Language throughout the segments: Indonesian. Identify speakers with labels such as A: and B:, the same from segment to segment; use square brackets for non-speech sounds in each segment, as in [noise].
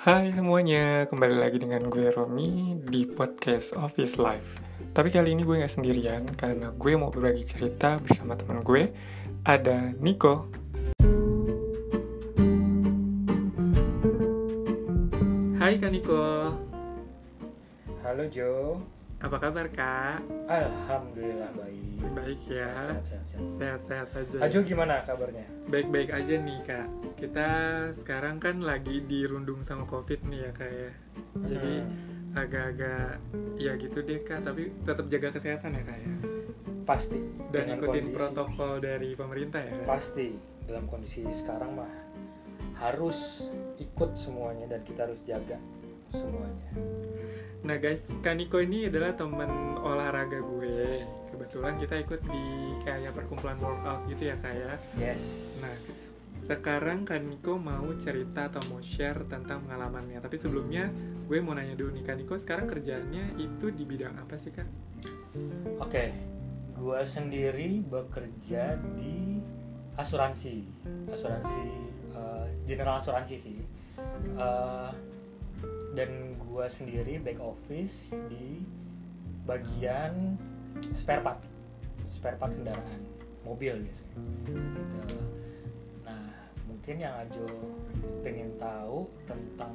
A: Hai semuanya, kembali lagi dengan gue Romi di podcast Office Life. Tapi kali ini gue gak sendirian karena gue mau berbagi cerita bersama teman gue, ada Nico. Hai Kak Niko,
B: Halo Jo,
A: apa kabar Kak?
B: Alhamdulillah baik.
A: Baik ya,
B: Sehat, sehat, sehat.
A: sehat-sehat aja.
B: Jo gimana kabarnya?
A: Baik-baik aja nih Kak. Kita sekarang kan lagi dirundung sama COVID nih ya Kak ya. Jadi
B: Hmm,
A: agak-agak ya gitu deh kak tapi tetap jaga kesehatan ya kak ya
B: pasti
A: dan ikutin
B: kondisi-
A: protokol dari pemerintah ya kak
B: Pasti dalam kondisi sekarang mah harus ikut semuanya dan kita harus jaga semuanya.
A: nah guys kak Niko ini adalah temen olahraga gue kebetulan kita ikut di kayak perkumpulan workout gitu ya kak ya
B: Yes.
A: Nah, sekarang kak Niko mau cerita atau mau share tentang pengalamannya tapi sebelumnya gue mau nanya dulu nih kak Niko sekarang kerjaannya itu di bidang apa sih kak
B: Oke, gua sendiri bekerja di asuransi, asuransi eh, general asuransi sih. Eh, dan gua sendiri back office di bagian spare part, spare part kendaraan, mobil biasanya. Gitu. Nah, mungkin yang Ajo pengen tahu tentang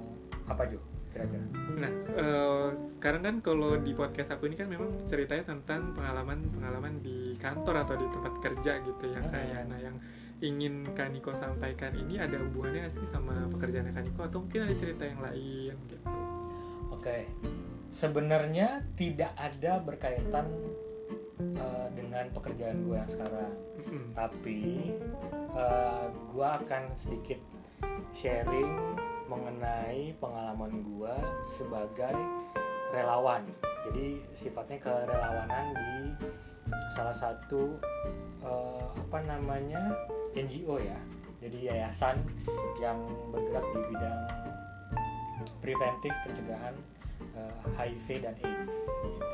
B: apa Jo kira-kira?
A: Nah, eh, sekarang kan kalau di podcast aku ini kan memang ceritanya tentang pengalaman-pengalaman di kantor atau di tempat kerja gitu ya
B: Hmm.
A: kayak. Nah, yang ingin Kaniko sampaikan ini ada hubungannya nggak sih sama pekerjaan Kaniko atau mungkin ada cerita yang lain gitu.
B: Oke, sebenarnya tidak ada berkaitan uh, dengan pekerjaan gue yang sekarang,
A: Mm-mm.
B: tapi uh, gue akan sedikit sharing mengenai pengalaman gue sebagai relawan. Jadi sifatnya kerelawanan di salah satu uh, apa namanya NGO ya, jadi yayasan yang bergerak di bidang preventif pencegahan uh, HIV dan AIDS gitu.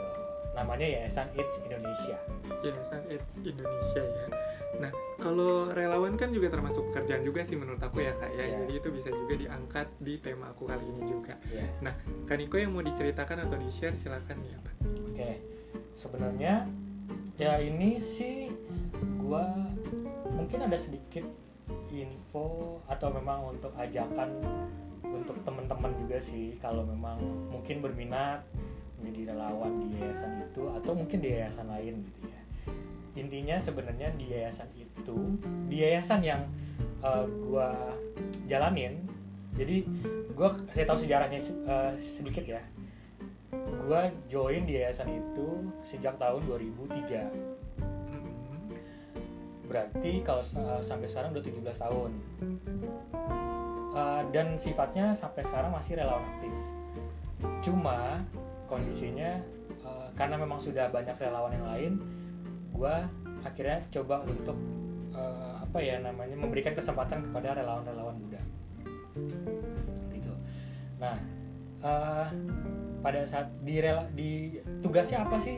B: Namanya Yayasan AIDS Indonesia.
A: Yayasan AIDS Indonesia ya. Nah, kalau relawan kan juga termasuk pekerjaan juga sih menurut aku ya kak ya.
B: Iya.
A: Jadi itu bisa juga diangkat di tema aku kali ini juga.
B: Ya.
A: Kaniko yang mau diceritakan atau di share silakan ya Pak.
B: Oke. Sebenarnya ya ini sih gua mungkin ada sedikit info atau memang untuk ajakan untuk teman-teman juga sih kalau memang mungkin berminat menjadi relawan di yayasan itu atau mungkin di yayasan lain gitu ya. Intinya sebenarnya di yayasan itu, di yayasan yang uh, gua jalanin. Jadi gua saya tahu sejarahnya uh, sedikit ya. Gua join di yayasan itu sejak tahun 2003
A: Mm-mm.
B: berarti kalau sa- sampai sekarang udah 17 tahun. Uh, dan sifatnya sampai sekarang masih relawan aktif. Cuma kondisinya uh, karena memang sudah banyak relawan yang lain gue akhirnya coba untuk uh, apa ya namanya memberikan kesempatan kepada relawan-relawan muda. Gitu. Nah pada saat di rela di tugasnya apa sih?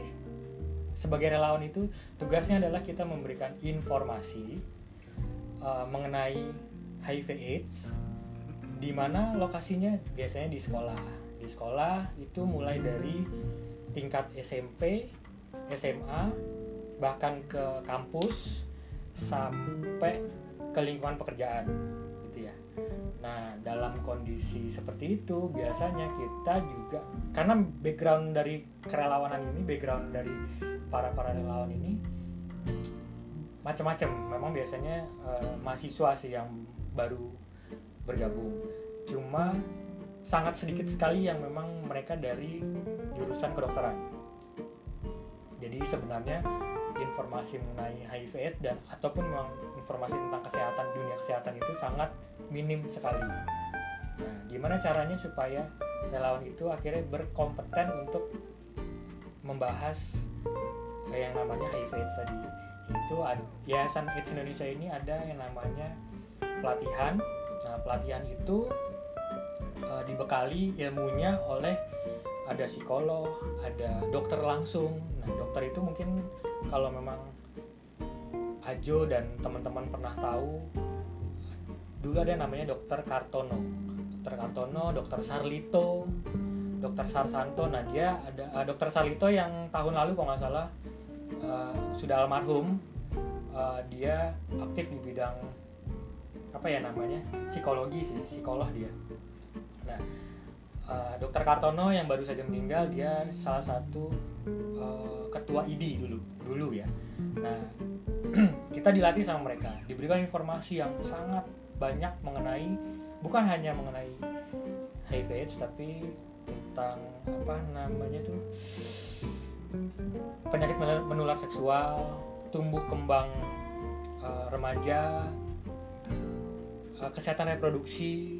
B: Sebagai relawan itu tugasnya adalah kita memberikan informasi uh, mengenai HIV AIDS di mana lokasinya biasanya di sekolah. Di sekolah itu mulai dari tingkat SMP SMA bahkan ke kampus sampai ke lingkungan pekerjaan nah dalam kondisi seperti itu biasanya kita juga karena background dari kerelawanan ini background dari para para relawan ini macam-macam. Memang biasanya eh, mahasiswa sih yang baru bergabung. Cuma sangat sedikit sekali yang memang mereka dari jurusan kedokteran. Jadi sebenarnya informasi mengenai HIV AIDS dan ataupun memang informasi tentang kesehatan dunia kesehatan itu sangat minim sekali. Nah gimana caranya supaya relawan itu akhirnya berkompeten untuk membahas yang namanya HIV AIDS tadi itu ada Yayasan AIDS Indonesia ini ada yang namanya pelatihan. Nah pelatihan itu eh, dibekali ilmunya oleh ada psikolog ada dokter langsung. Nah dokter itu mungkin kalau memang Ajo dan teman-teman pernah tahu dulu ada yang namanya dokter Kartono. Dokter Kartono dokter Sarlito dokter Sarsanto. Nah dia ada uh, dokter Sarlito yang tahun lalu kalau nggak salah uh, sudah almarhum uh, dia aktif di bidang apa ya namanya psikologi sih psikolog dia. Nah uh, dokter Kartono yang baru saja meninggal dia salah satu uh, ketua ID dulu dulu ya. Nah [clears throat] kita dilatih sama mereka diberikan informasi yang sangat banyak mengenai bukan hanya mengenai HIV AIDS tapi tentang apa namanya tuh penyakit menular seksual, tumbuh kembang uh, remaja, uh, kesehatan reproduksi,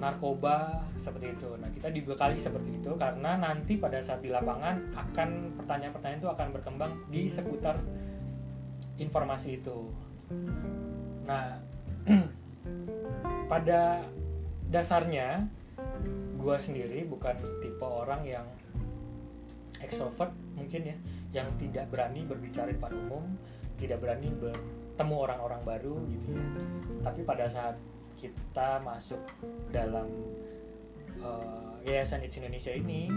B: narkoba seperti itu. Nah kita dibekali seperti itu karena nanti pada saat di lapangan akan pertanyaan-pertanyaan itu akan berkembang di seputar informasi itu. Nah pada dasarnya gue sendiri bukan tipe orang yang extrovert mungkin ya yang tidak berani berbicara di depan umum tidak berani bertemu orang-orang baru gitu ya. Tapi pada saat kita masuk dalam uh, Yayasan AIDS Indonesia ini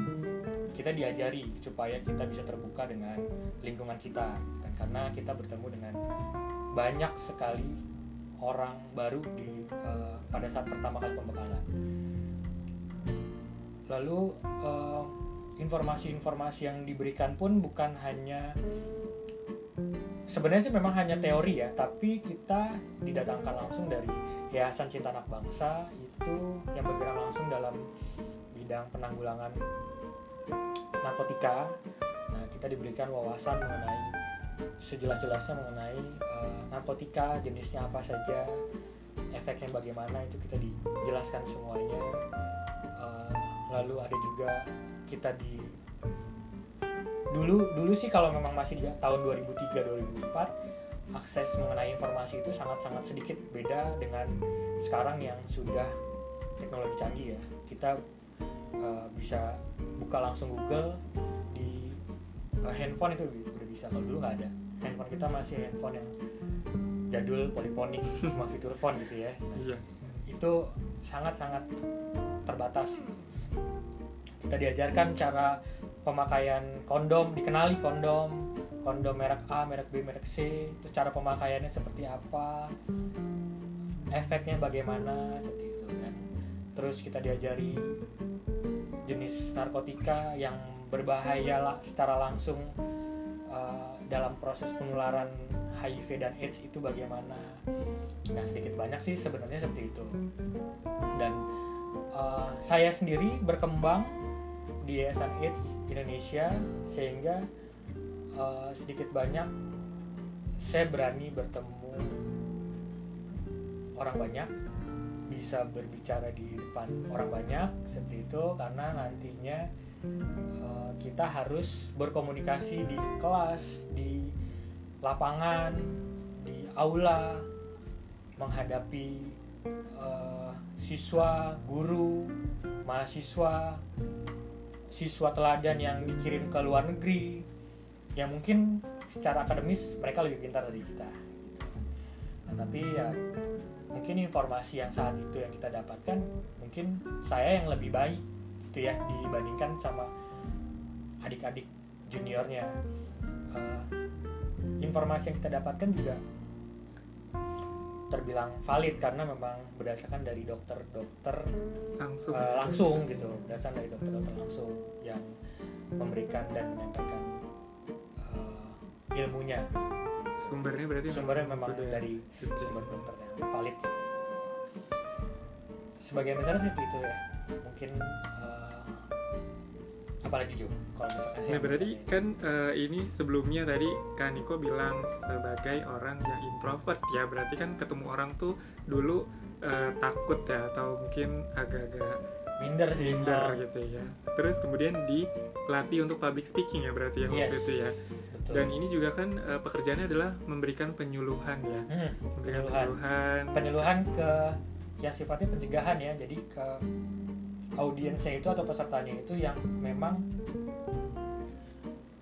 B: kita diajari supaya kita bisa terbuka dengan lingkungan kita. Dan karena kita bertemu dengan banyak sekali orang baru di uh, pada saat pertama kali pembekalan. Lalu uh, informasi-informasi yang diberikan pun bukan hanya sebenarnya sih memang hanya teori ya tapi kita didatangkan langsung dari Yayasan Cinta Anak Bangsa itu yang bergerak langsung dalam bidang penanggulangan narkotika. Nah kita diberikan wawasan mengenai sejelas-jelasnya mengenai uh, narkotika jenisnya apa saja efeknya bagaimana itu kita dijelaskan semuanya. Lalu ada juga kita di dulu dulu sih kalau memang masih di tahun 2003 2004 akses mengenai informasi itu sangat-sangat sedikit beda dengan sekarang yang sudah teknologi canggih ya. Kita uh, bisa buka langsung Google di uh, handphone itu bisa kalau dulu nggak ada. Handphone kita masih handphone yang jadul poliponik cuma [laughs] fitur phone gitu ya. Nah, itu sangat-sangat terbatas. Kita diajarkan cara pemakaian kondom dikenali kondom. Kondom merek A merek B merek C. Terus cara pemakaiannya seperti apa. Efeknya bagaimana seperti itu kan. Terus kita diajari jenis narkotika yang berbahaya secara langsung uh, dalam proses penularan HIV dan AIDS itu bagaimana? Nah sedikit banyak sih sebenarnya seperti itu. Dan uh, saya sendiri berkembang di Yayasan AIDS Indonesia sehingga uh, sedikit banyak saya berani bertemu orang banyak bisa berbicara di depan orang banyak seperti itu karena nantinya uh, kita harus berkomunikasi di kelas di lapangan di aula menghadapi uh, siswa guru mahasiswa siswa teladan yang dikirim ke luar negeri yang mungkin secara akademis mereka lebih pintar dari kita nah, tapi ya mungkin informasi yang saat itu yang kita dapatkan mungkin saya yang lebih baik itu ya dibandingkan sama adik-adik juniornya. Uh, informasi yang kita dapatkan juga terbilang valid karena memang berdasarkan dari dokter-dokter
A: langsung.
B: uh, langsung gitu berdasarkan dari dokter-dokter langsung yang memberikan dan menyampaikan uh, ilmunya.
A: Sumbernya berarti
B: sumbernya memang sudah dari sumber dokter yang valid. Sebagian besar sih itu ya. Mungkin uh, apalagi kalau misalkan
A: nah berarti kan uh, ini sebelumnya tadi Kak Niko bilang sebagai orang yang introvert ya. Berarti kan ketemu orang tuh dulu uh, takut ya atau mungkin agak-agak
B: minder sih.
A: minder oh. gitu ya. Terus kemudian dilatih untuk public speaking ya berarti ya yes. waktu itu ya. Betul. dan ini juga kan uh, pekerjaannya adalah memberikan penyuluhan ya. Hmm,
B: memberikan penyuluhan. Penyuluhan ke yang sifatnya pencegahan ya. Jadi ke audiensnya itu atau pesertanya itu yang memang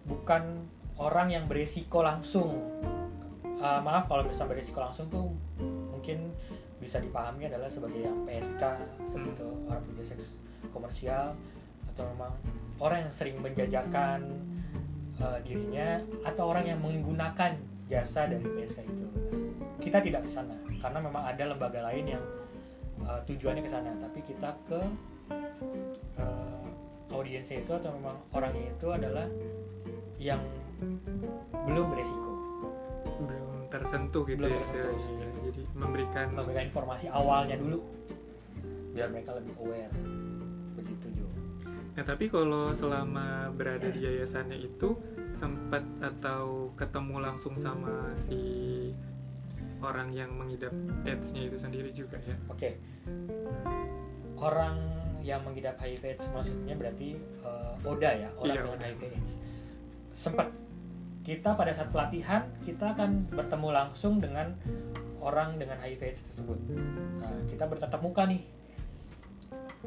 B: bukan orang yang beresiko langsung. Uh, maaf kalau misalnya beresiko langsung tuh mungkin bisa dipahami adalah sebagai yang PSK seperti itu orang punya seks komersial atau memang orang yang sering menjajakan uh, dirinya atau orang yang menggunakan jasa dari PSK itu. Kita tidak ke sana karena memang ada lembaga lain yang uh, tujuannya ke sana tapi kita ke uh, audiensnya itu atau memang orangnya itu adalah yang belum beresiko.
A: Belum tersentuh gitu
B: Belum
A: ya
B: tersentuh,
A: jadi memberikan
B: memberikan informasi awalnya dulu biar mereka lebih aware. Begitu Jo.
A: Nah tapi kalau selama berada di yayasannya itu sempat atau ketemu langsung sama si orang yang mengidap AIDS-nya itu sendiri juga ya?
B: oke. Orang yang mengidap HIV AIDS maksudnya berarti eh, ODA ya orang
A: Iya,
B: dengan. HIV AIDS. Sempat kita pada saat pelatihan kita akan bertemu langsung dengan orang dengan HIV AIDS tersebut. Nah kita bertatap muka nih.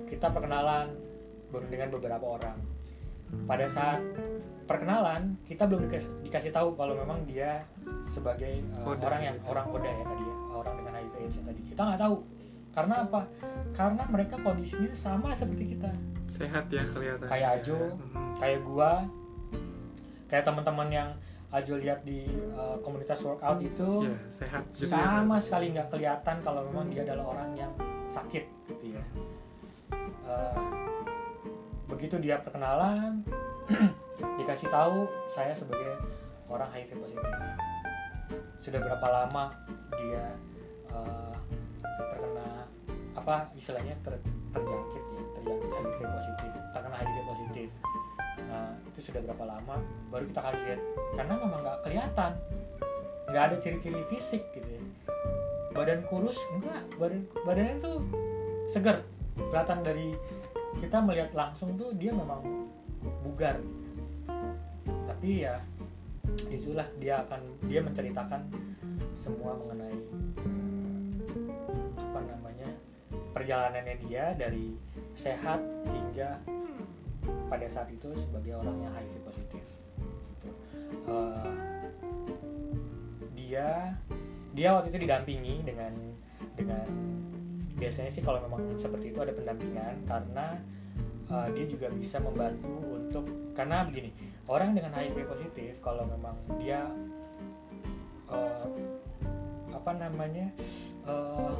B: Kita perkenalan dengan beberapa orang. Pada saat perkenalan kita belum dikasih, dikasih tahu kalau memang dia sebagai uh,
A: Oda
B: orang yang
A: gitu.
B: orang oda ya tadi ya, orang dengan HIV AIDS yang tadi. Kita nggak tahu karena apa karena mereka kondisinya sama seperti kita
A: Sehat ya kelihatan.
B: Kayak Ajo.
A: Mm,
B: kayak gua kayak teman-teman yang Ajo lihat di uh, komunitas workout itu
A: Ya sehat
B: sama
A: ya.
B: sekali nggak kelihatan kalau memang dia adalah orang yang sakit gitu ya Eh, begitu dia perkenalan [clears throat] dikasih tahu saya sebagai orang HIV positif sudah berapa lama dia eh, terkena apa istilahnya ter, terjangkit ya terjangkit HIV positif terkena HIV positif. Nah itu sudah berapa lama baru kita kaget. Karena memang nggak kelihatan. Nggak ada ciri-ciri fisik gitu ya. Badan kurus enggak badan badannya tuh segar kelihatan dari kita melihat langsung tuh dia memang bugar. Tapi ya itulah dia akan dia menceritakan semua mengenai apa namanya perjalanannya dia dari sehat hingga pada saat itu sebagai orang yang HIV positif. Eh, dia dia waktu itu didampingi dengan dengan biasanya sih kalau memang seperti itu ada pendampingan karena uh, dia juga bisa membantu untuk karena begini orang dengan HIV positif kalau memang dia uh, apa namanya uh,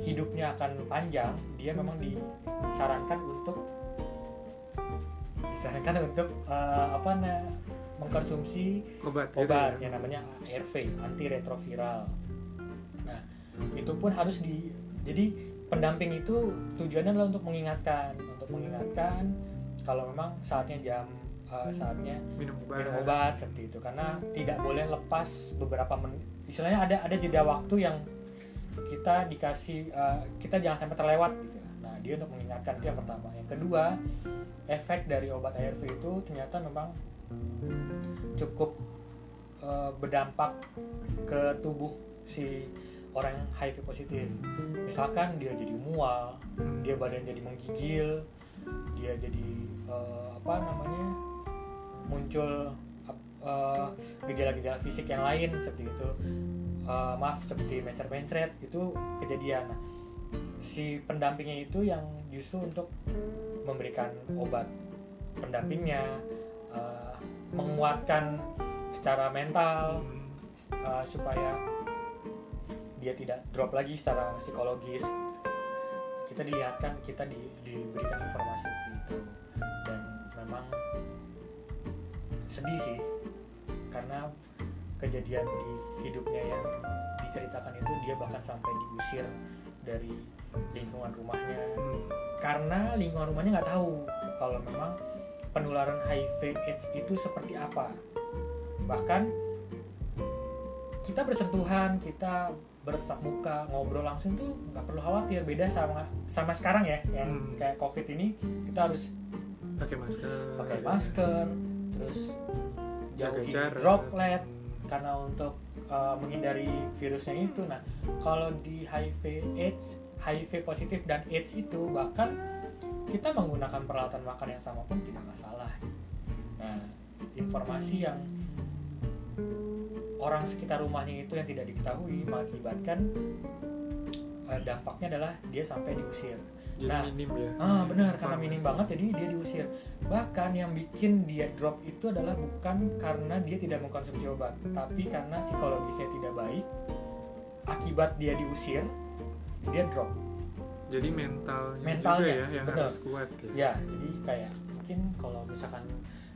B: hidupnya akan panjang dia memang disarankan untuk disarankan untuk uh, apa na mengkonsumsi
A: Obat, gitu
B: obat
A: ya.
B: yang namanya ARV antiretroviral. Nah itu pun harus di jadi pendamping itu tujuannya adalah untuk mengingatkan untuk mengingatkan kalau memang saatnya jam uh, saatnya
A: minum obat.
B: minum obat seperti itu karena tidak boleh lepas beberapa menit istilahnya ada ada jeda waktu yang kita dikasih uh, kita jangan sampai terlewat gitu. Nah dia untuk mengingatkan itu yang pertama. Yang kedua efek dari obat ARV itu ternyata memang cukup uh, berdampak ke tubuh si orang yang HIV positif. Misalkan dia jadi mual dia badan jadi menggigil dia jadi eh, apa namanya muncul gejala-gejala fisik yang lain seperti itu Eh, maaf seperti mencret-mencret itu kejadian. Nah, si pendampingnya itu yang justru untuk memberikan obat pendampingnya eh, menguatkan secara mental uh, supaya dia tidak drop lagi secara psikologis. Kita dilihatkan kita di, diberikan informasi itu. Dan memang sedih sih karena kejadian di hidupnya yang diceritakan itu dia bahkan sampai diusir dari lingkungan rumahnya
A: hmm.
B: karena lingkungan rumahnya nggak tahu kalau memang penularan HIV AIDS itu seperti apa bahkan kita bersentuhan kita bertatap muka ngobrol langsung tuh nggak perlu khawatir beda sama sama sekarang ya yang
A: Hmm.
B: kayak covid ini kita harus
A: pakai masker.
B: pakai masker terus
A: jaga
B: jauhi
A: jarak.
B: droplet. Karena untuk uh, menghindari virusnya itu. Nah, kalau di HIV AIDS, HIV positif dan AIDS itu bahkan kita menggunakan peralatan makan yang sama pun tidak masalah. Nah, informasi yang orang sekitar rumahnya itu yang tidak diketahui mengakibatkan eh, dampaknya adalah dia sampai diusir
A: jadi
B: Nah,
A: minim ya
B: ah benar karena minim banget jadi dia diusir bahkan yang bikin dia drop itu adalah bukan karena dia tidak mengkonsumsi obat tapi karena psikologisnya tidak baik akibat dia diusir dia drop
A: jadi mentalnya,
B: Mentalnya,
A: juga ya yang
B: betul.
A: harus kuat ya.
B: ya jadi kayak mungkin kalau misalkan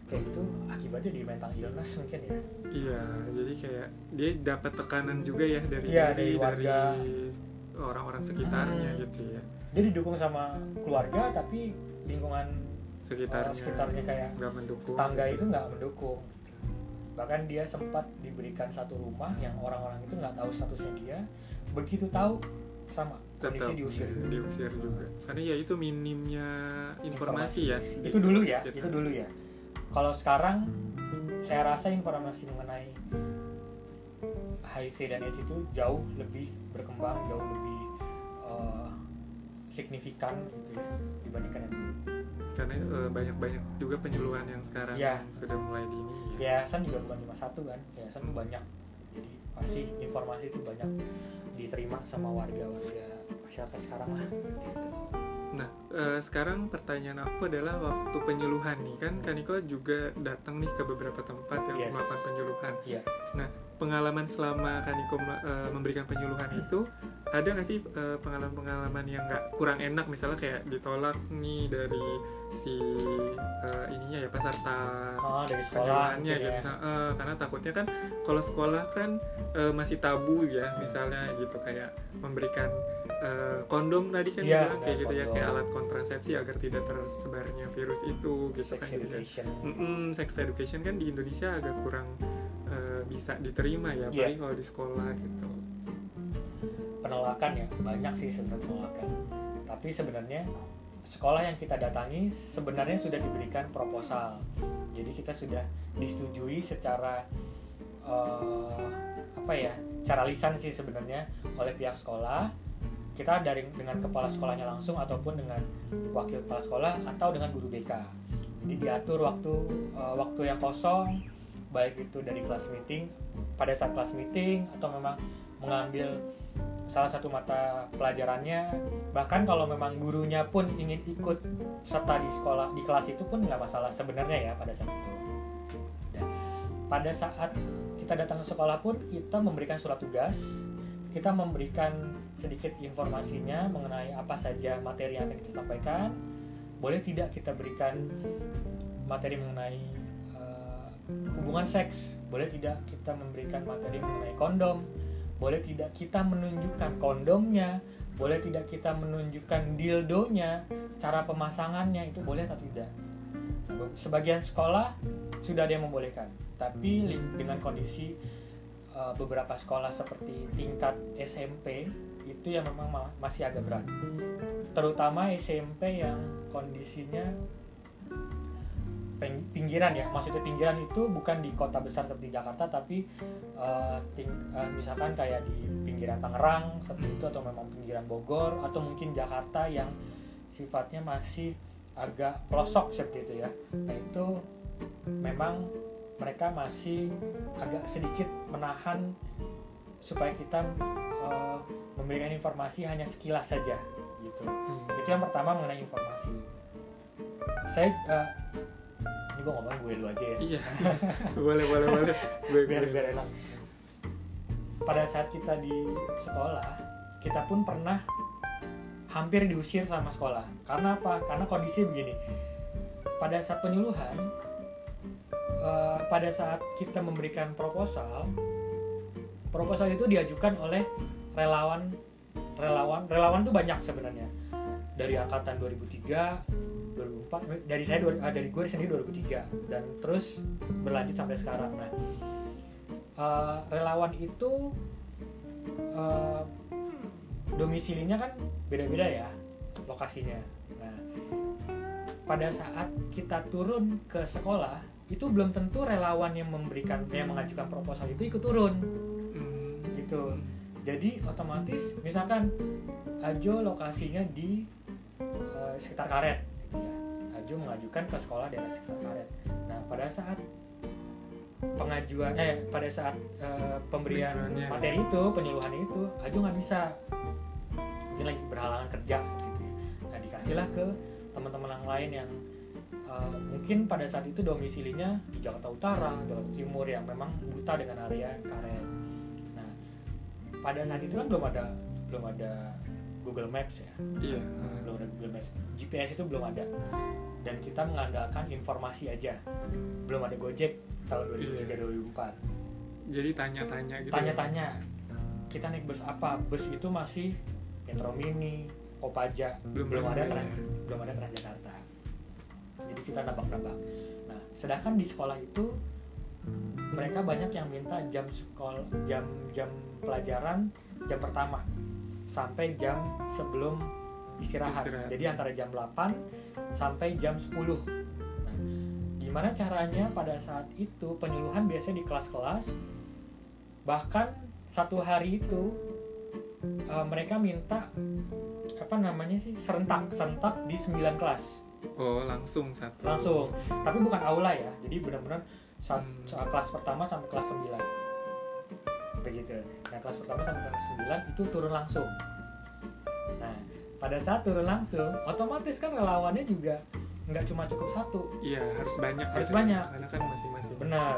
B: kayak gitu akibatnya di mental illness mungkin ya
A: Iya, jadi kayak dia dapat tekanan juga ya dari diri,
B: dari warga.
A: dari orang-orang sekitarnya
B: Hmm.
A: gitu ya.
B: Dia didukung sama keluarga tapi lingkungan
A: Sekitarnya,
B: uh, sekitarnya kayak
A: nggak mendukung.
B: tetangga itu nggak mendukung bahkan dia sempat diberikan satu rumah yang orang-orang itu nggak tahu statusnya dia begitu tahu sama
A: tetap
B: diusir
A: diusir juga. Karena ya itu minimnya informasi, ya.
B: itu dulu ya
A: Sekitar.
B: itu dulu ya kalau sekarang saya rasa informasi mengenai HIV dan AIDS itu jauh lebih berkembang jauh lebih signifikan gitu ya dibandingkan yang dulu
A: Karena eh, banyak-banyak juga penyuluhan yang sekarang
B: Iya.
A: yang sudah mulai dini. Ya.
B: yayasan juga bukan cuma satu kan yayasan tuh banyak jadi pasti informasi itu banyak diterima sama warga-warga masyarakat sekarang lah seperti itu
A: Nah, eh, sekarang pertanyaan aku adalah waktu penyuluhan nih kan Kaniko juga datang nih ke beberapa tempat yang
B: Yes.
A: melakukan penyuluhan.
B: Iya.
A: Nah, pengalaman selama Kaniko eh, memberikan penyuluhan itu ada nggak sih eh, pengalaman-pengalaman yang nggak kurang enak misalnya kayak ditolak nih dari si eh, ininya ya peserta
B: oh dari sekolah
A: penyuluhannya
B: mungkin
A: gitu
B: ya.
A: Eh, karena takutnya kan kalau sekolah kan eh, masih tabu ya misalnya gitu kayak memberikan eh, kondom tadi kan
B: Iya,
A: bilang kayak gitu ya
B: kondom.
A: kayak alat kontrasepsi agar tidak tersebarnya virus itu gitu
B: sex
A: kan gitu.
B: education
A: Mm-mm, sex education kan di Indonesia agak kurang eh, bisa diterima ya
B: Iya.
A: apalagi kalau di sekolah gitu
B: penolakan ya banyak sih sebenarnya penolakan tapi sebenarnya sekolah yang kita datangi sebenarnya sudah diberikan proposal jadi kita sudah disetujui secara eh, apa ya secara lisan sih sebenarnya oleh pihak sekolah kita dari dengan kepala sekolahnya langsung ataupun dengan wakil kepala sekolah atau dengan guru BK jadi diatur waktu eh, waktu yang kosong baik itu dari kelas meeting pada saat kelas meeting atau memang mengambil salah satu mata pelajarannya. Bahkan kalau memang gurunya pun ingin ikut serta di sekolah di kelas itu pun nggak masalah sebenarnya ya pada saat itu. Pada saat kita datang ke sekolah pun kita memberikan surat tugas kita memberikan sedikit informasinya mengenai apa saja materi yang akan kita sampaikan. Boleh tidak kita berikan materi mengenai eh, hubungan seks? Boleh tidak kita memberikan materi mengenai kondom? Boleh tidak kita menunjukkan kondomnya? Boleh tidak kita menunjukkan dildonya? Cara pemasangannya itu boleh atau tidak? Sebagian sekolah sudah ada yang membolehkan tapi dengan kondisi uh, beberapa sekolah seperti tingkat SMP itu yang memang ma- masih agak berat. Terutama SMP yang kondisinya pinggiran ya. Maksudnya pinggiran itu bukan di kota besar seperti Jakarta tapi uh, ting- uh, misalkan kayak di pinggiran Tangerang seperti itu atau memang pinggiran Bogor atau mungkin Jakarta yang sifatnya masih agak pelosok seperti itu ya. Nah itu memang mereka masih agak sedikit menahan supaya kita uh, memberikan informasi hanya sekilas saja gitu.
A: Hmm.
B: itu yang pertama mengenai informasi. Saya uh, ini gue ngomong gue dulu aja ya.
A: Iya. [laughs] Boleh boleh boleh. Gue [laughs]
B: biar
A: gue
B: biar enak. Pada saat kita di sekolah kita pun pernah hampir diusir sama sekolah. Karena apa? Karena kondisi begini. Pada saat penyuluhan eh, pada saat kita memberikan proposal proposal itu diajukan oleh relawan relawan relawan itu banyak sebenarnya. Dari angkatan 2003 2004 dari saya ah, dari gue sendiri 2003 dan terus berlanjut sampai sekarang. Nah eh, relawan itu eh, domisilinya kan beda-beda ya lokasinya. Nah pada saat kita turun ke sekolah itu belum tentu relawan yang memberikan yang mengajukan proposal itu ikut turun.
A: Hmm.
B: gitu. Jadi otomatis misalkan Ajo lokasinya di eh, sekitar karet gitu ya. Ajo mengajukan ke sekolah daerah sekitar karet. Nah pada saat pengajuan eh pada saat eh, pemberian materi itu penyuluhan itu Ajo nggak bisa. Mungkin lagi berhalangan kerja seperti itu ya. nah dikasihlah ke teman-teman yang lain yang uh, mungkin pada saat itu domisilinya di Jakarta Utara Jakarta Timur yang memang buta dengan area karet. Nah pada saat itu kan belum ada belum ada Google Maps ya.
A: Iya.
B: Belum ada Google Maps. GPS itu belum ada. Dan kita mengandalkan informasi aja. Belum ada Gojek tahun 2003 2004
A: jadi tanya-tanya gitu
B: tanya-tanya. Kita naik bus apa? Bus itu masih Metro Mini Kopaja
A: Belum
B: belum ada trans,
A: ya.
B: belum ada Transjakarta jadi kita nebak-nebak nah sedangkan di sekolah itu mereka banyak yang minta jam sekolah jam jam pelajaran jam pertama sampai jam sebelum istirahat.
A: Istirahat.
B: jadi antara jam 8 sampai jam 10 nah, gimana caranya pada saat itu penyuluhan biasanya di kelas-kelas bahkan satu hari itu eh, mereka minta apa namanya sih serentak serentak di 9 kelas
A: oh langsung satu.
B: Langsung. Tapi bukan aula ya. Jadi benar-benar saat,
A: Hmm.
B: saat kelas pertama sampai kelas 9 begitu. Nah kelas pertama sampai kelas 9 itu turun langsung. Nah pada saat turun langsung otomatis kan relawannya juga nggak cuma cukup satu.
A: Iya harus banyak
B: Harus
A: gitu ya.
B: banyak.
A: karena kan masing-masing.
B: Benar.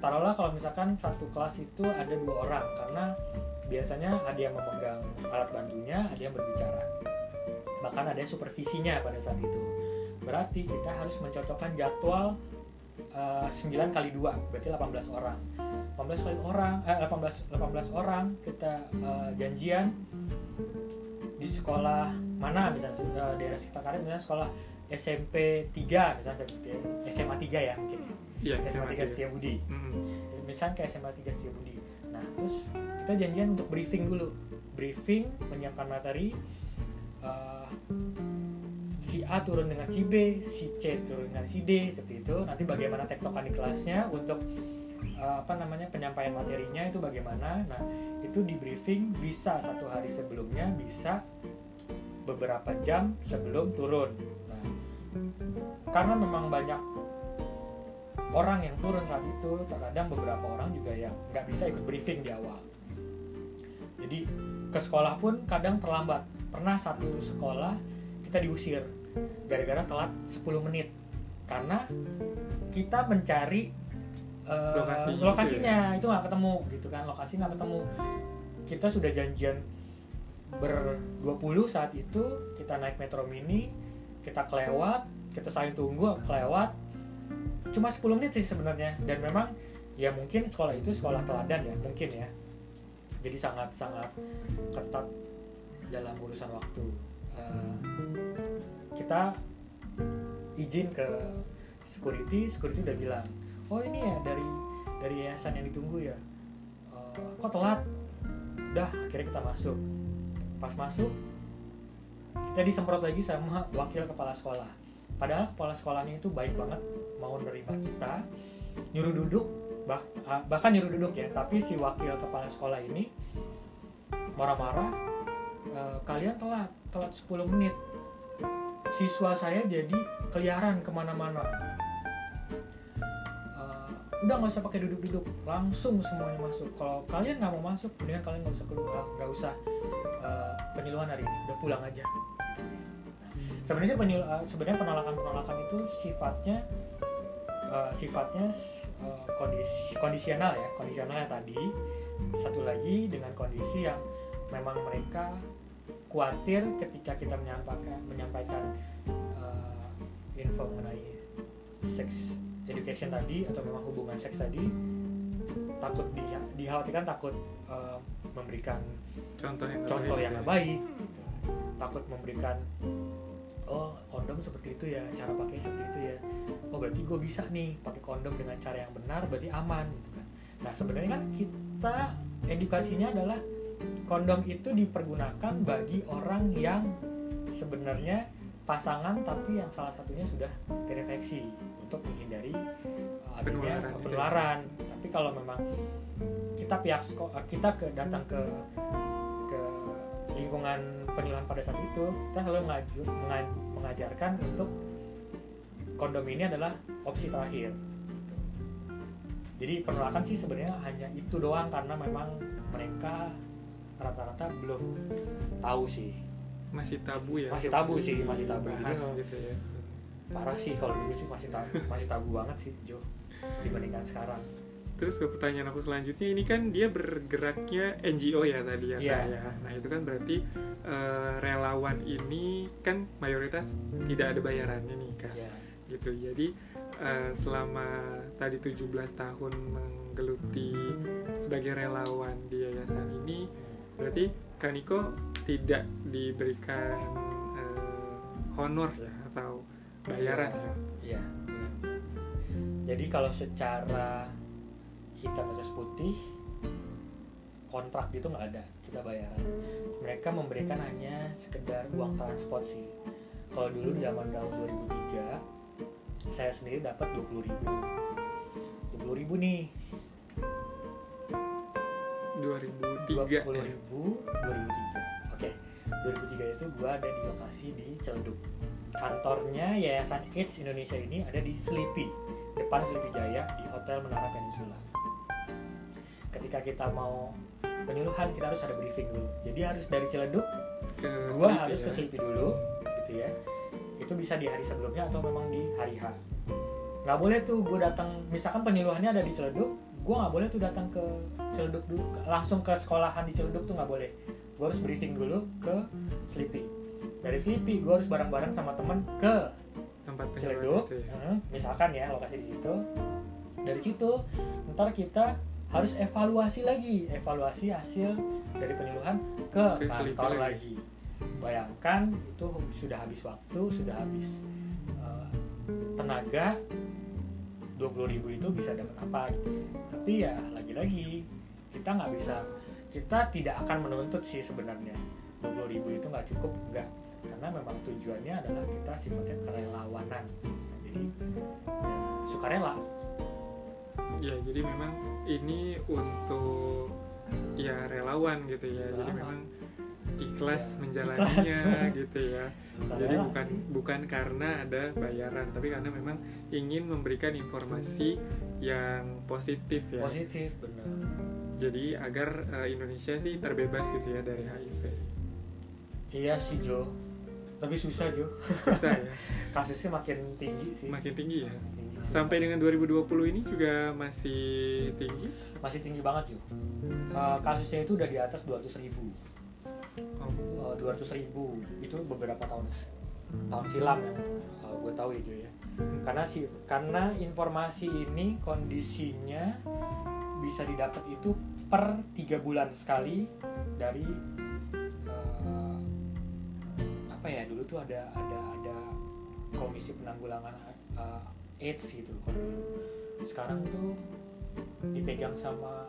B: Taruhlah kalau misalkan satu kelas itu ada dua orang karena biasanya ada yang memegang alat bantunya ada yang berbicara. Bahkan ada supervisinya pada saat itu berarti kita harus mencocokkan jadwal eh, 9 kali 2 berarti 18 orang. 18 kali orang eh, 18 18 orang kita eh, janjian di sekolah mana misalnya eh, daerah sekitar Karet misalnya sekolah SMP 3 misalnya SMA 3 ya. Mungkin ya.
A: Iya
B: SMA 3
A: tiga.
B: Setia Budi.
A: Mm-mm.
B: misalnya kayak SMA 3 Setia Budi. Nah terus kita janjian untuk briefing dulu. Briefing menyiapkan materi eh, si A turun dengan si B si C turun dengan si D seperti itu. Nanti bagaimana tektokan di kelasnya untuk eh, apa namanya penyampaian materinya itu bagaimana. Nah itu di briefing bisa satu hari sebelumnya bisa beberapa jam sebelum turun. Nah karena memang banyak orang yang turun saat itu terkadang beberapa orang juga yang nggak bisa ikut briefing di awal. Jadi ke sekolah pun kadang terlambat. Pernah satu sekolah kita diusir gara-gara telat 10 menit. Karena kita mencari eh,
A: Lokasi gitu
B: lokasinya. itu nggak ketemu gitu kan lokasi nggak ketemu. Kita sudah janjian ber 20 saat itu kita naik metro mini kita kelewat kita saling tunggu kelewat. Cuma 10 menit sih sebenarnya. Dan memang ya mungkin sekolah itu sekolah teladan ya mungkin ya. Jadi sangat sangat ketat dalam urusan waktu. Eh, kita izin ke security security udah bilang oh ini ya dari dari yayasan yang ditunggu ya. Eh, kok telat? Udah akhirnya kita masuk. Pas masuk kita disemprot lagi sama wakil kepala sekolah. Padahal kepala sekolahnya itu baik banget mau nerima kita nyuruh duduk bah- ah, bahkan nyuruh duduk ya tapi si wakil kepala sekolah ini marah-marah "Eh, kalian telat telat 10 menit siswa saya jadi keliaran ke mana-mana. Eh, udah nggak usah pakai duduk-duduk langsung semuanya masuk. Kalau kalian nggak mau masuk mendingan kalian nggak usah keluar nggak usah eh, penyuluhan hari ini. Udah pulang aja. Sebenarnya penyul- eh, sebenarnya penolakan penolakan itu sifatnya eh, sifatnya eh, kondisi kondisional ya. Kondisional yang tadi satu lagi dengan kondisi yang memang mereka khawatir ketika kita menyampaikan menyampaikan eh, info mengenai seks education tadi atau memang hubungan seks tadi takut di, dikhawatirkan takut eh, memberikan
A: contoh yang
B: contoh
A: baik
B: yang
A: ya.
B: baik gitu. takut memberikan oh kondom seperti itu ya cara pakai seperti itu ya oh berarti gue bisa nih pakai kondom dengan cara yang benar berarti aman gitu kan nah sebenarnya kan kita edukasinya adalah kondom itu dipergunakan bagi orang yang sebenarnya pasangan tapi yang salah satunya sudah terinfeksi untuk menghindari uh, adanya
A: Penularan gitu ya.
B: penularan tapi kalau memang kita pihak uh, kita ke datang ke ke lingkungan penyuluhan pada saat itu kita selalu mengaju, menga- mengajarkan untuk kondom ini adalah opsi terakhir jadi penolakan sih sebenarnya hanya itu doang karena memang mereka rata-rata belum tahu sih.
A: Masih tabu ya?
B: Masih tabu sih, masih tabu.
A: dibahas
B: Jadi,
A: gitu ya.
B: parah sih kalau dulu sih masih tabu masih tabu banget sih Jo dibandingkan sekarang.
A: Terus ke pertanyaan aku selanjutnya ini kan dia bergeraknya NGO ya tadi ya
B: Iya.
A: Kak, ya. Nah itu kan berarti eh, relawan ini kan mayoritas tidak ada bayarannya nih kan
B: ya
A: gitu. Jadi eh, selama tadi 17 tahun menggeluti sebagai relawan di yayasan berarti Kaniko tidak diberikan eh, honor ya atau bayaran ya
B: Iya. Jadi kalau secara hitam atas putih kontrak itu nggak ada kita bayaran. Mereka memberikan hanya sekedar uang transport sih. Kalau dulu zaman tahun 2003 saya sendiri dapat 20.000 ribu. 20 ribu nih
A: 2003
B: 20
A: ya.
B: ribu 2003 oke 2003 itu gua ada di lokasi di Ciledug kantornya Yayasan AIDS Indonesia ini ada di Sleepy depan Sleepy Jaya di Hotel Menara Peninsula. Ketika kita mau penyuluhan kita harus ada briefing dulu. Jadi harus dari Ciledug
A: ke
B: gua
A: Sleepy
B: harus
A: ya.
B: ke Sleepy dulu gitu ya. Itu bisa di hari sebelumnya atau memang di hari H. Nggak boleh tuh gue datang misalkan penyuluhannya ada di Ciledug gue nggak boleh tuh datang ke Ciledug dulu langsung ke sekolahan di Ciledug tuh nggak boleh gue harus briefing dulu ke Sleepy dari Sleepy gue harus bareng-bareng sama temen ke
A: tempat
B: Ciledug
A: ya.
B: Hmm, misalkan ya lokasi di situ dari situ ntar kita harus evaluasi lagi evaluasi hasil dari penyuluhan ke,
A: Ke Sleepy
B: kantor
A: lagi.
B: lagi. bayangkan itu sudah habis waktu sudah habis eh, tenaga 20.000 ribu itu bisa dapat apa gitu. Ya. tapi ya lagi-lagi kita nggak bisa kita tidak akan menuntut sih sebenarnya. 20.000 ribu itu nggak cukup nggak. Karena memang tujuannya adalah kita sifatnya kerelawanan. Jadi ya, sukarela.
A: Ya jadi memang ini untuk ya relawan gitu ya. Jadi
B: Relawan.
A: memang ikhlas
B: Ya,
A: menjalaninya gitu ya. Jadi bukan
B: sih.
A: bukan karena ada bayaran tapi karena memang ingin memberikan informasi yang positif ya.
B: Positif benar.
A: Jadi agar eh, Indonesia sih terbebas gitu ya dari HIV.
B: Iya sih Jo. Lebih susah Jo.
A: Bisa ya? [laughs]
B: Kasusnya makin tinggi sih.
A: Makin tinggi ya?
B: Tinggi
A: sampai dengan 2020 ini juga masih tinggi?
B: Masih tinggi banget Jo. Eh, kasusnya itu udah di atas 200 ribu dua ratus ribu. Itu beberapa tahun tahun silam yang gue tahu ya Jo ya. Karena si karena informasi ini kondisinya bisa didapat itu per tiga bulan sekali dari eh, apa ya dulu tuh ada ada ada komisi penanggulangan eh, AIDS gitu sekarang tuh dipegang sama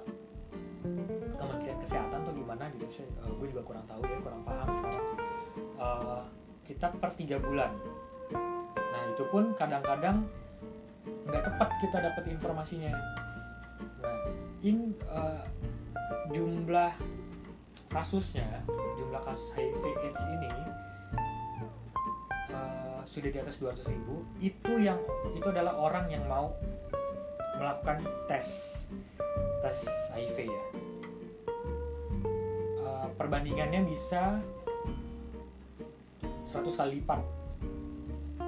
B: Kementerian Kesehatan tuh gimana gitu sih gue juga kurang tahu ya kurang paham sekarang. Eh, kita per tiga bulan. Nah itu pun kadang-kadang nggak cepat kita dapat informasinya. Nah in eh, jumlah kasusnya jumlah kasus HIV AIDS ini eh, sudah di atas 200 ribu itu yang itu adalah orang yang mau melakukan tes tes HIV ya Eh, perbandingannya bisa 100 kali lipat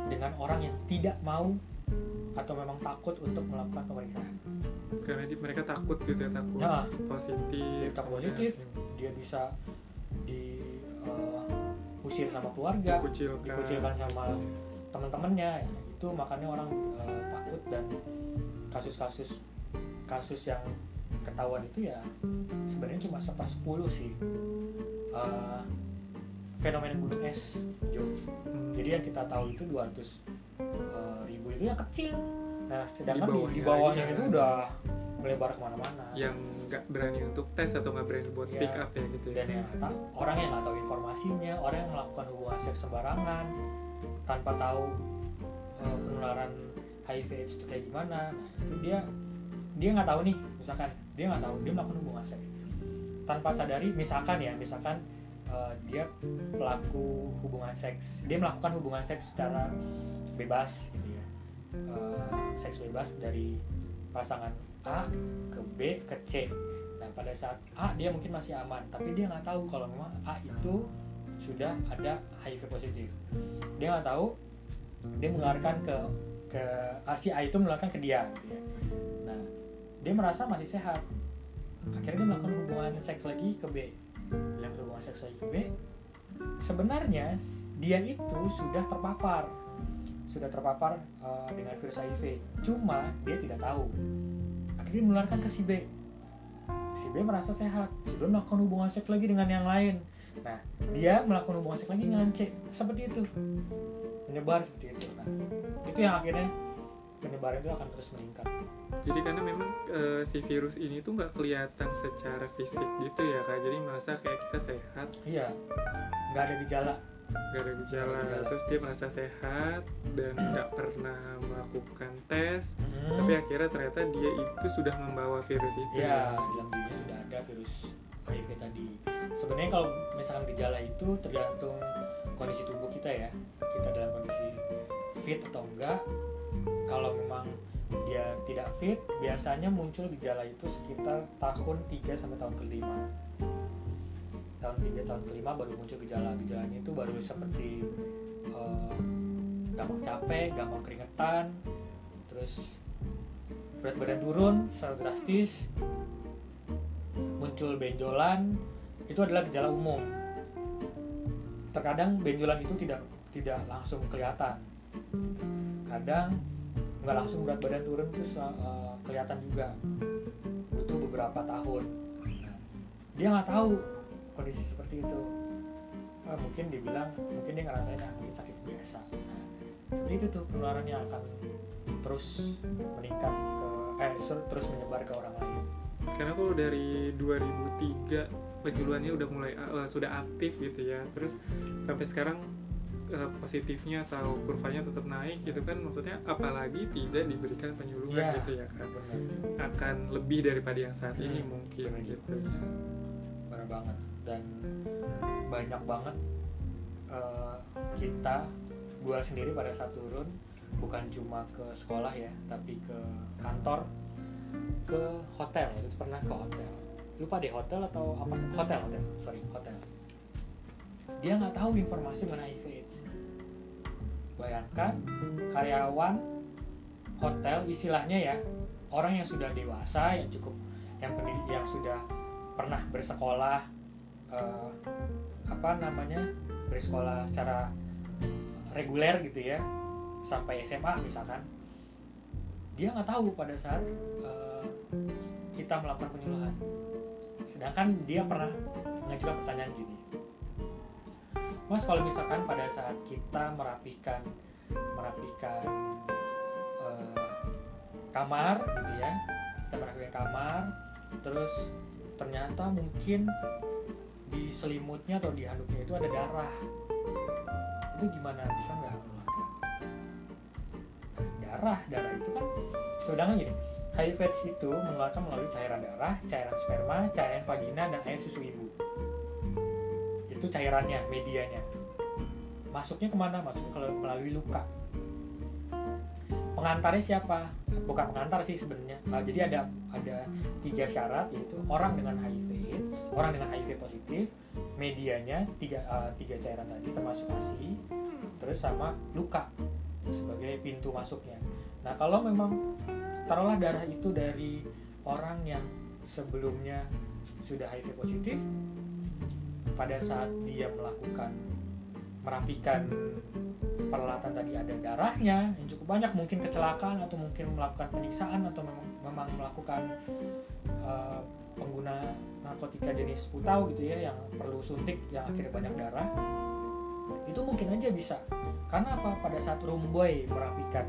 B: dengan orang yang tidak mau atau memang takut untuk melakukan pemeriksaan.
A: karena di- mereka takut gitu ya takut
B: Nah,
A: positif
B: dia takut positif, dia bisa diusir sama keluarga,
A: dikucilkan
B: dikucilkan sama teman-temannya. Itu makanya orang eh, takut dan kasus-kasus kasus yang ketahuan itu ya sebenarnya cuma sepersepuluh sih Eh, fenomena gunung es Jo.
A: Hmm.
B: Jadi yang kita tahu itu 200 eh, ribu itu yang kecil. Nah, sedangkan di,
A: bawahnya
B: di bawahnya itu udah melebar ke mana-mana.
A: yang nggak berani untuk tes atau nggak berani buat
B: Ya.
A: speak up ya gitu ya
B: Dan yang tahu, orang yang nggak tahu informasinya, orang yang melakukan hubungan seks sembarangan tanpa tahu eh, penularan HIV AIDS itu kayak gimana, itu dia dia nggak tahu nih, misalkan dia nggak tahu dia melakukan hubungan seks tanpa sadari, misalkan ya, misalkan eh, dia pelaku hubungan seks, dia melakukan hubungan seks secara bebas gitu ya, Eh, seks bebas dari pasangan A ke B ke C. Nah pada saat A dia mungkin masih aman tapi dia nggak tahu kalau memang A itu sudah ada HIV positif dia nggak tahu dia menularkan ke ke ah, si A itu menularkan ke dia gitu ya. nah dia merasa masih sehat. Akhirnya dia melakukan hubungan seks lagi ke B. Melakukan hubungan seks lagi ke B sebenarnya dia itu sudah terpapar. Sudah terpapar uh, dengan virus HIV cuma dia tidak tahu. Akhirnya menularkan ke si B. Si B merasa sehat. Si B melakukan hubungan seks lagi dengan yang lain. Nah dia melakukan hubungan seks lagi dengan C. Seperti itu. Menyebar seperti itu. Nah itu yang akhirnya penyebaran itu akan terus meningkat
A: jadi karena memang eh, si virus ini tuh nggak kelihatan secara fisik gitu ya kak jadi merasa kayak kita sehat
B: iya nggak ada gejala
A: nggak ada gejala
B: Nggak ada gejala.
A: terus dia merasa sehat dan nggak pernah melakukan tes
B: Hmm.
A: tapi akhirnya ternyata dia itu sudah membawa virus itu
B: Ya, di dalam dirinya sudah ada virus HIV tadi. Sebenarnya kalau misalkan gejala itu tergantung kondisi tubuh kita ya. Kita dalam kondisi fit atau enggak. Kalau memang dia tidak fit, biasanya muncul gejala itu sekitar tahun 3 sampai tahun kelima. Tahun 3 tahun kelima baru muncul gejala. Gejalanya itu baru seperti eh, gampang capek, gampang keringetan, terus berat badan turun secara drastis muncul benjolan itu adalah gejala umum terkadang benjolan itu tidak tidak langsung kelihatan kadang nggak langsung berat badan turun terus uh, kelihatan juga butuh beberapa tahun. Nah, dia nggak tahu kondisi seperti itu. Ah, mungkin dibilang mungkin dia ngerasain ah, mungkin sakit biasa. Nah, seperti itu tuh penularannya akan terus meningkat ke eh terus menyebar ke orang lain.
A: Karena kalau dari 2003 penjualannya udah mulai eh, sudah aktif gitu ya. Terus sampai sekarang eh, positifnya atau kurvanya tetap naik gitu kan maksudnya apalagi tidak diberikan penyuluhan
B: Iya.
A: gitu ya kan akan lebih daripada yang saat ini
B: Hmm,
A: mungkin
B: benar.
A: gitu.
B: Benar banget. Dan banyak banget eh, kita gua sendiri pada saat turun bukan cuma ke sekolah ya tapi ke kantor ke hotel. Itu pernah ke hotel. Lupa deh hotel atau apa hotel hotel. Sorry hotel. Dia nggak tahu informasi mengenai HIV bayangkan karyawan hotel istilahnya ya orang yang sudah dewasa yang cukup yang pendidik yang sudah pernah bersekolah eh, apa namanya bersekolah secara reguler gitu ya sampai SMA misalkan dia nggak tahu pada saat eh, kita melakukan penyuluhan. Sedangkan dia pernah mengajukan pertanyaan gini mas kalau misalkan pada saat kita merapikan merapikan eh, kamar gitu ya kita merapikan kamar terus ternyata mungkin di selimutnya atau di handuknya itu ada darah. Itu gimana? Bisa nggak menularkan darah darah itu kan sedangkan gini HIV itu menularkan melalui cairan darah cairan sperma cairan vagina dan air susu ibu itu cairannya medianya. Masuknya ke mana? Masuknya kalau melalui luka. Pengantarnya siapa? Bukan pengantar sih sebenarnya. Uh, jadi ada ada tiga syarat yaitu orang dengan HIV AIDS orang dengan HIV positif medianya tiga uh, tiga cairan tadi termasuk ASI terus sama luka sebagai pintu masuknya. Nah kalau memang taruhlah darah itu dari orang yang sebelumnya sudah HIV positif pada saat dia melakukan merapikan peralatan tadi ada darahnya yang cukup banyak mungkin kecelakaan atau mungkin melakukan penyiksaan atau memang, melakukan uh, pengguna narkotika jenis putau gitu ya yang perlu suntik yang akhirnya banyak darah itu mungkin aja bisa. Karena apa? Pada saat rumboy merapikan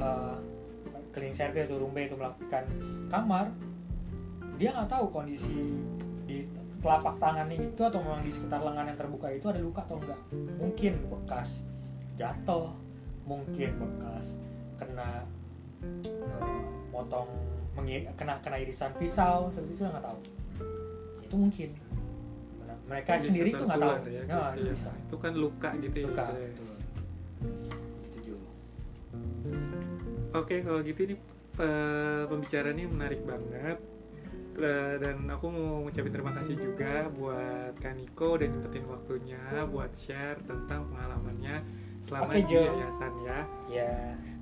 B: uh, cleaning service atau rumboy itu melakukan kamar dia nggak tahu kondisi di telapak tangannya itu atau memang di sekitar lengan yang terbuka itu ada luka atau enggak? Mungkin bekas jatuh mungkin bekas kena eh, potong mengi- kena kena irisan pisau seperti itu nggak tahu. Itu mungkin. Nah, mereka
A: Bisa
B: sendiri tuh nggak tahu.
A: ya,
B: Nah,
A: gitu
B: itu
A: ya.
B: bisa.
A: Itu kan luka gitu ya
B: luka. gitu juga.
A: Oke, kalau gitu ini eh, pembicaraannya menarik banget. Dan aku mau ngucapin terima kasih juga buat Kaniko udah nyempetin waktunya buat share tentang pengalamannya selama
B: Oke,
A: di yayasan ya.
B: ya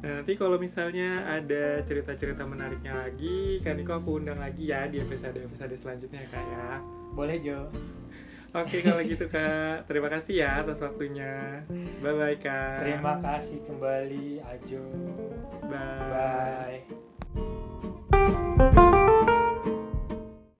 A: Nah, nanti kalau misalnya ada cerita-cerita menariknya lagi, Kaniko aku undang lagi ya di episode-episode selanjutnya ya kak ya.
B: boleh Jo
A: Oke kalau gitu kak, terima kasih ya atas waktunya. Bye bye kak.
B: terima kasih kembali Ajo
A: Bye.
B: bye